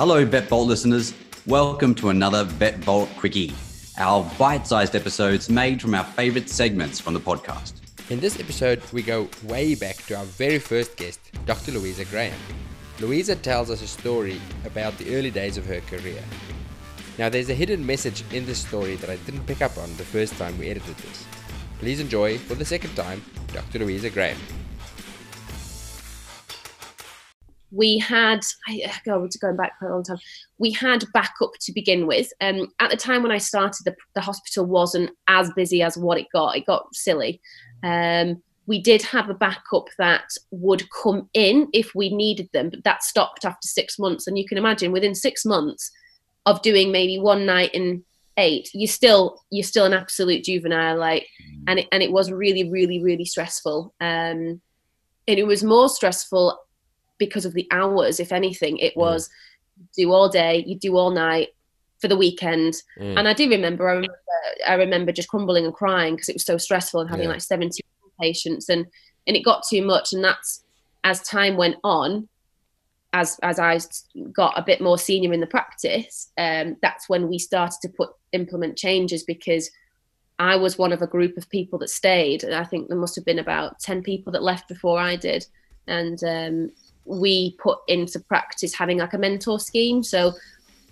Hello, Vet Vault listeners. Welcome to another Vet Vault Quickie, our bite sized episodes made from our favorite segments from the podcast. In this episode, we go way back to our very first guest, Dr. Louisa Graham. Louisa tells us a story about the early days of her career. Now, there's a hidden message in this story that I didn't pick up on the first time we edited this. Please enjoy, for the second time, Dr. Louisa Graham. We had I go going back quite a long time. We had backup to begin with. Um, at the time when I started, the, the hospital wasn't as busy as what it got. It got silly. Um, we did have a backup that would come in if we needed them, but that stopped after six months. And you can imagine within six months of doing maybe one night in eight, you're still you're still an absolute juvenile. Like, and it and it was really really really stressful. Um, and it was more stressful because of the hours. If anything, it mm. was mm. do all day, you do all night for the weekend. Mm. And I do remember I, remember, I remember just crumbling and crying because it was so stressful and having yeah. like 70 patients and and it got too much. And that's as time went on, as as I got a bit more senior in the practice, um, that's when we started to put implement changes because I was one of a group of people that stayed. I think there must have been about ten people that left before I did, and um, we put into practice having like a mentor scheme. So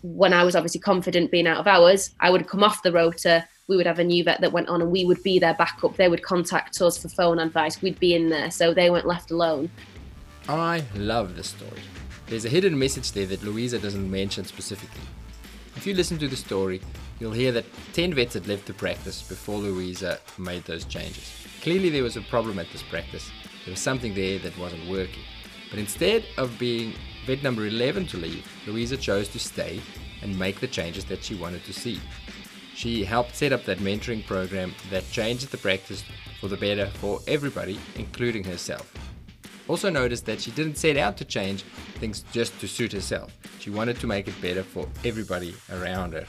when I was obviously confident being out of hours, I would come off the rota. We would have a new vet that went on, and we would be their backup. They would contact us for phone advice. We'd be in there, so they weren't left alone. I love this story. There's a hidden message there that Louisa doesn't mention specifically. If you listen to the story, you'll hear that 10 vets had left the practice before Louisa made those changes. Clearly, there was a problem at this practice. There was something there that wasn't working. But instead of being vet number 11 to leave, Louisa chose to stay and make the changes that she wanted to see. She helped set up that mentoring program that changed the practice for the better for everybody, including herself. Also notice that she didn't set out to change things just to suit herself. She wanted to make it better for everybody around her.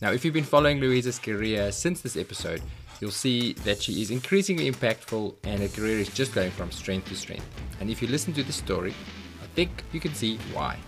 Now, if you've been following Louisa's career since this episode, you'll see that she is increasingly impactful and her career is just going from strength to strength. And if you listen to the story, I think you can see why.